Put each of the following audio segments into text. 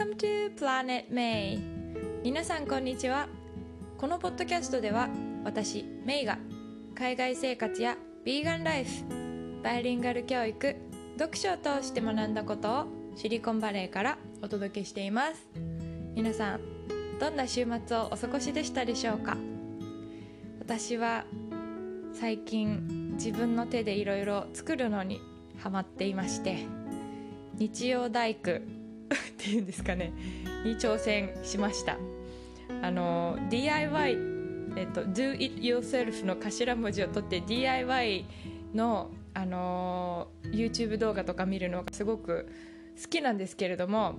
Welcome to Planet May. 皆さんこんにちは。このポッドキャストでは私メイが海外生活やビーガンライフバイリンガル教育読書を通して学んだことをシリコンバレーからお届けしています。皆さんどんな週末をお過ごしでしたでしょうか？私は最近自分の手でいろいろ作るのにハマっていまして日曜大工っていうんですかね。に挑戦しました。あの DIY えっと Do it yourself の頭文字を取って DIY のあの YouTube 動画とか見るのがすごく好きなんですけれども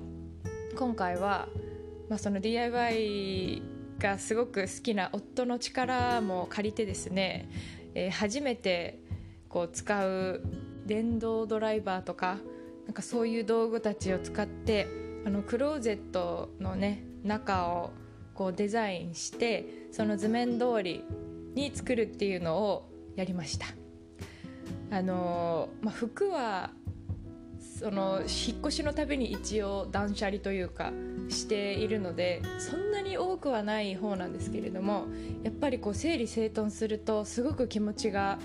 今回は、まあ、その DIY がすごく好きな夫の力も借りてですね、えー、初めてこう使う電動ドライバーとかなんかそういう道具たちを使ってあのクローゼットのね中をこうデザインしてその図面通りに作るっていうのをやりました。あの、まあ、服はその引っ越しのたびに一応断捨離というかしているのでそんなに多くはない方なんですけれどもやっぱりこう整理整頓するとすごく気持ちが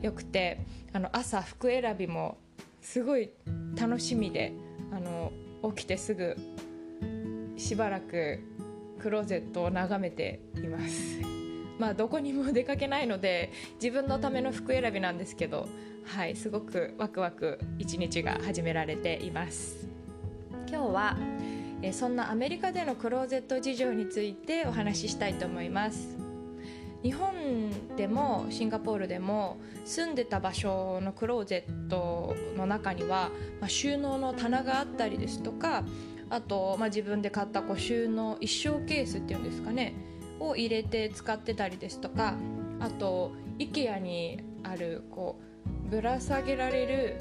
良くてあの朝服選びもすごい楽しみであの起きてすぐしばらくクローゼットを眺めています。まあどこにも出かけないので自分のための服選びなんですけどはいすごくワクワク一日が始められています。今日はえそんなアメリカでのクローゼット事情についてお話ししたいと思います。日本でもシンガポールでも住んでた場所のクローゼットの中には、まあ、収納の棚があったりですとかあと、まあ、自分で買ったこう収納一生ケースっていうんですかねを入れて使ってたりですとかあと IKEA にあるこうぶら下げられる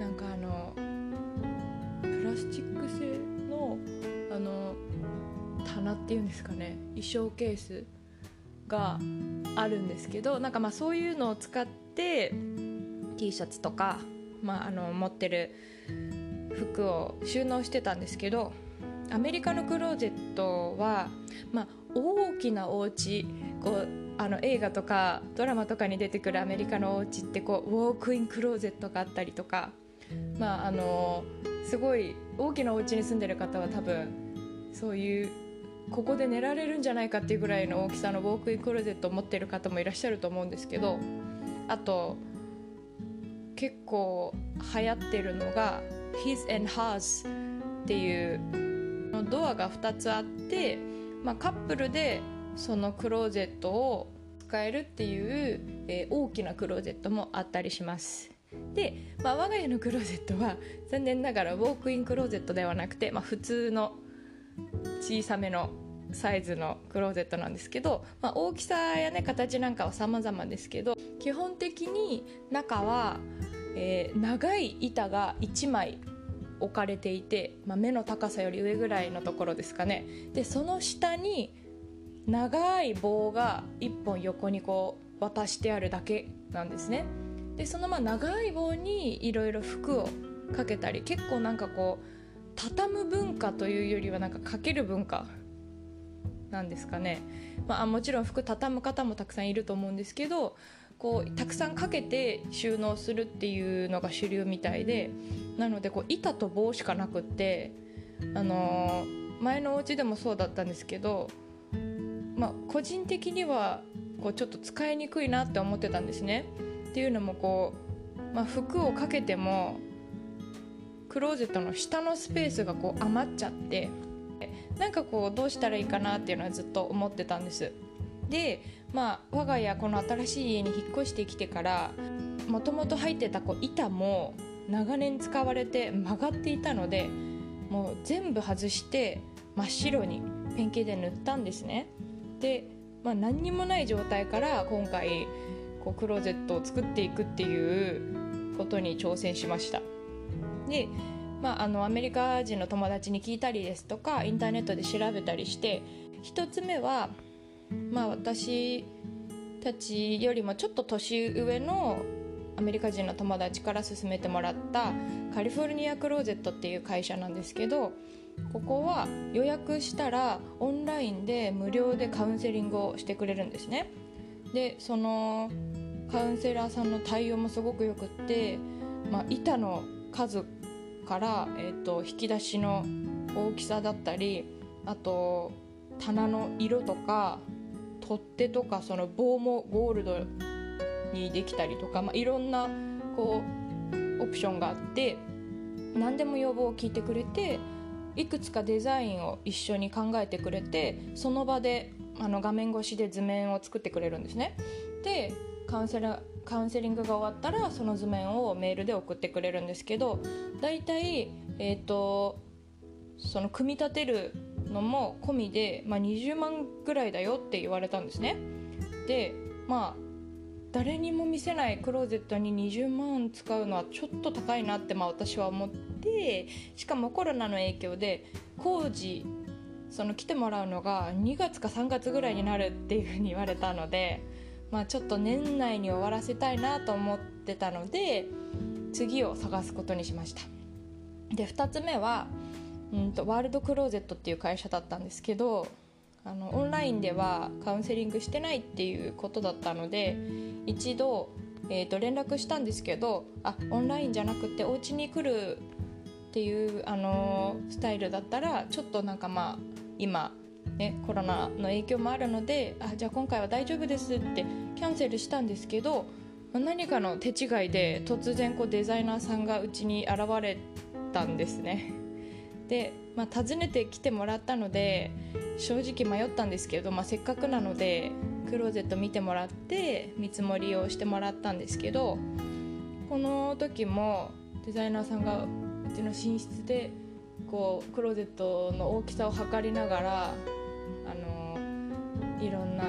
なんかあのプラスチック製のあの棚っていうんですかね衣装ケースがあるんですけどなんかまあそういうのを使って T シャツとか、まあ、あの持ってる服を収納してたんですけどアメリカのクローゼットは、まあ、大きなお家こうあの映画とかドラマとかに出てくるアメリカのお家ってこうウォークインクローゼットがあったりとか、まあ、あのすごい大きなお家に住んでる方は多分そういうここで寝られるんじゃないかっていうぐらいの大きさのウォークインクローゼットを持ってる方もいらっしゃると思うんですけどあと結構流行ってるのが His and Hers っていうのドアが2つあって、まあ、カップルでそのクローゼットを使えるっていう、えー、大きなクローゼットもあったりします。で、まあ、我が家のクローゼットは残念ながらウォークインクローゼットではなくて、まあ、普通の小さめのサイズのクローゼットなんですけど、まあ、大きさやね形なんかは様々ですけど基本的に中は、えー、長い板が1枚置かれていて、まあ、目の高さより上ぐらいのところですかね。でその下に長い棒が1本横にこう渡してあるだけなんですね。でそのまあ長い棒にいろいろ服をかけたり結構なんかこう畳む文化というよりはなんかかける文化なんですかね、まあ、もちろん服畳む方もたくさんいると思うんですけどこうたくさんかけて収納するっていうのが主流みたいでなのでこう板と棒しかなくって、あのー、前のお家でもそうだったんですけど、まあ、個人的にはこうちょっと使いにくいなって思ってたんですね。っていうのもこう、まあ、服をかけてもクローゼットの下のスペースがこう余っちゃってなんかこうどうしたらいいかなっていうのはずっと思ってたんです。でまあ我が家この新しい家に引っ越してきてからもともと入ってたこう板も長年使われて曲がっていたのでもう全部外して真っ白にペンキで塗ったんですね。で、まあ、何にもない状態から今回こうクローゼットを作っていくっていうことに挑戦しました。で、まあ、あのアメリカ人の友達に聞いたりですとかインターネットで調べたりして1つ目は、まあ、私たちよりもちょっと年上のアメリカ人の友達から勧めてもらったカリフォルニアクローゼットっていう会社なんですけどここは予約したらオンラインで無料でカウンセリングをしてくれるんですね。でそのカウンセラーさんの対応もすごくよくって、まあ、板の数から、えーと、引き出しの大きさだったりあと棚の色とか取っ手とかその棒もゴールドにできたりとか、まあ、いろんなこうオプションがあって何でも要望を聞いてくれていくつかデザインを一緒に考えてくれてその場であの画面越しで図面を作ってくれるんですね。でカウンセラーカウンセリングが終わったらその図面をメールで送ってくれるんですけど大体、えーと、その組み立てるのも込みで、まあ、20万ぐらいだよって言われたんですね。でまあ誰にも見せないクローゼットに20万使うのはちょっと高いなってまあ私は思ってしかもコロナの影響で工事その来てもらうのが2月か3月ぐらいになるっていうふうに言われたのでまあ、ちょっと年内に終わらせたいなと思ってたので次を探すことにしました。で2つ目は、うんと、ワールドクローゼットっていう会社だったんですけどあのオンラインではカウンセリングしてないっていうことだったので一度、えーと、連絡したんですけどあオンラインじゃなくてお家に来るっていう、あのー、スタイルだったらちょっとなんかまあ今ね、コロナの影響もあるのであじゃあ今回は大丈夫ですってキャンセルしたんですけど何かの手違いで突然こうデザイナーさんがうちに現れたんですね。で、まあ、訪ねてきてもらったので正直迷ったんですけど、まあ、せっかくなのでクローゼット見てもらって見積もりをしてもらったんですけどこの時もデザイナーさんがうちの寝室でこうクローゼットの大きさを測りながらあのいろんな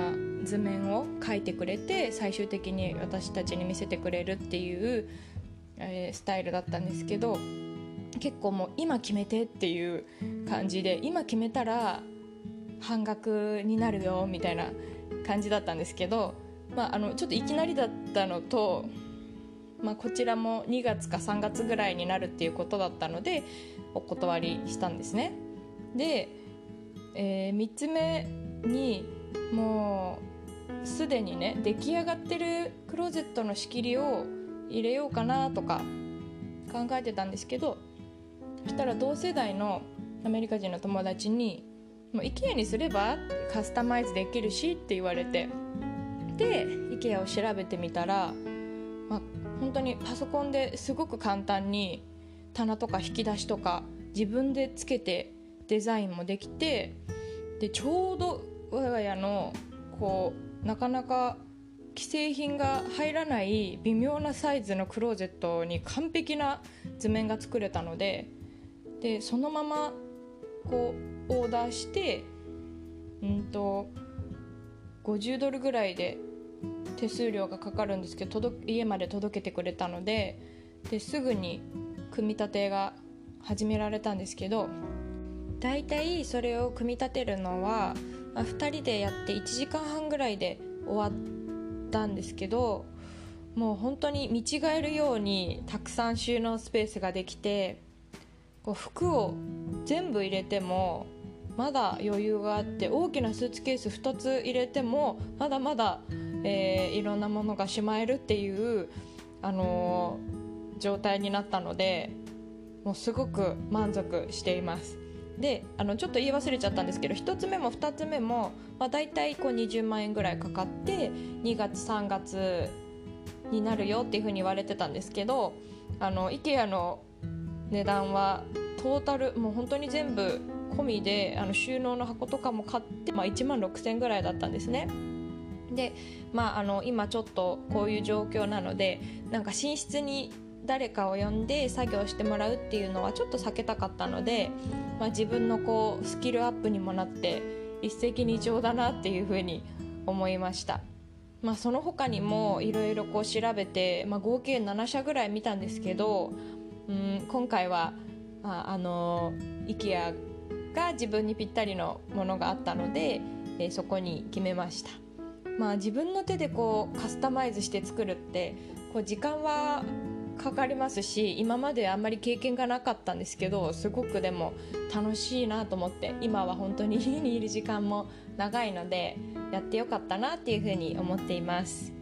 図面を描いてくれて最終的に私たちに見せてくれるっていう、えー、スタイルだったんですけど結構もう今決めてっていう感じで今決めたら半額になるよみたいな感じだったんですけど、まあ、あのちょっといきなりだったのと、まあ、こちらも2月か3月ぐらいになるっていうことだったのでお断りしたんですね。で、えー、3つ目にもうすでにね出来上がってるクローゼットの仕切りを入れようかなとか考えてたんですけどそしたら同世代のアメリカ人の友達に「もう IKEA にすればカスタマイズできるし」って言われてで IKEA を調べてみたら、まあ、本当にパソコンですごく簡単に棚とか引き出しとか自分でつけてデザインもできてでちょうど我が家のこうなかなか既製品が入らない微妙なサイズのクローゼットに完璧な図面が作れたのででそのままこうオーダーしてうんと50ドルぐらいで手数料がかかるんですけど届家まで届けてくれたのでですぐに組み立てが始められたんですけど大体それを組み立てるのはまあ、2人でやって1時間半ぐらいで終わったんですけどもう本当に見違えるようにたくさん収納スペースができてこう服を全部入れてもまだ余裕があって大きなスーツケース2つ入れてもまだまだ、えー、いろんなものがしまえるっていう、あのー、状態になったのでもうすごく満足しています。であのちょっと言い忘れちゃったんですけど1つ目も2つ目も、まあ、大体こう20万円ぐらいかかって2月3月になるよっていうふうに言われてたんですけどあの IKEA の値段はトータルもう本当に全部込みであの収納の箱とかも買って、まあ、1万6000ぐらいだったんですね。で、まあ、あの今ちょっとこういう状況なのでなんか寝室に誰かを呼んで作業してもらうっていうのはちょっと避けたかったので、まあ、自分のこうスキルアップにもなって一石二鳥だなっていうふうに思いました。まあ、その他にもいろいろこう調べて、まあ、合計7社ぐらい見たんですけど、うん、今回はああの IKEA が自分にぴったりのものがあったので、えー、そこに決めました。まあ、自分の手でこうカスタマイズして作るってこう時間はかかりますし今まであんまり経験がなかったんですけどすごくでも楽しいなと思って今は本当に家にいる時間も長いのでやってよかったなっていうふうに思っています。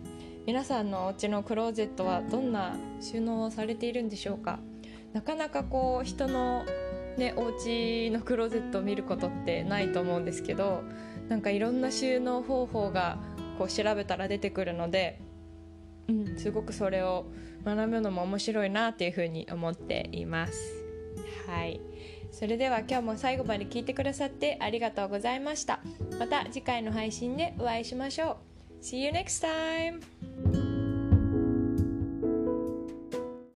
皆さんのお家のクローゼットはどんな収納をされているんでしょうか？なかなかこう人のねお家のクローゼットを見ることってないと思うんですけどなんかいろんな収納方法がこう調べたら出てくるので、うん、すごくそれを学ぶのも面白いなっていうふうに思っています。はい。それでは今日も最後まで聞いてくださってありがとうございました。また次回の配信でお会いしましょう。See you next time!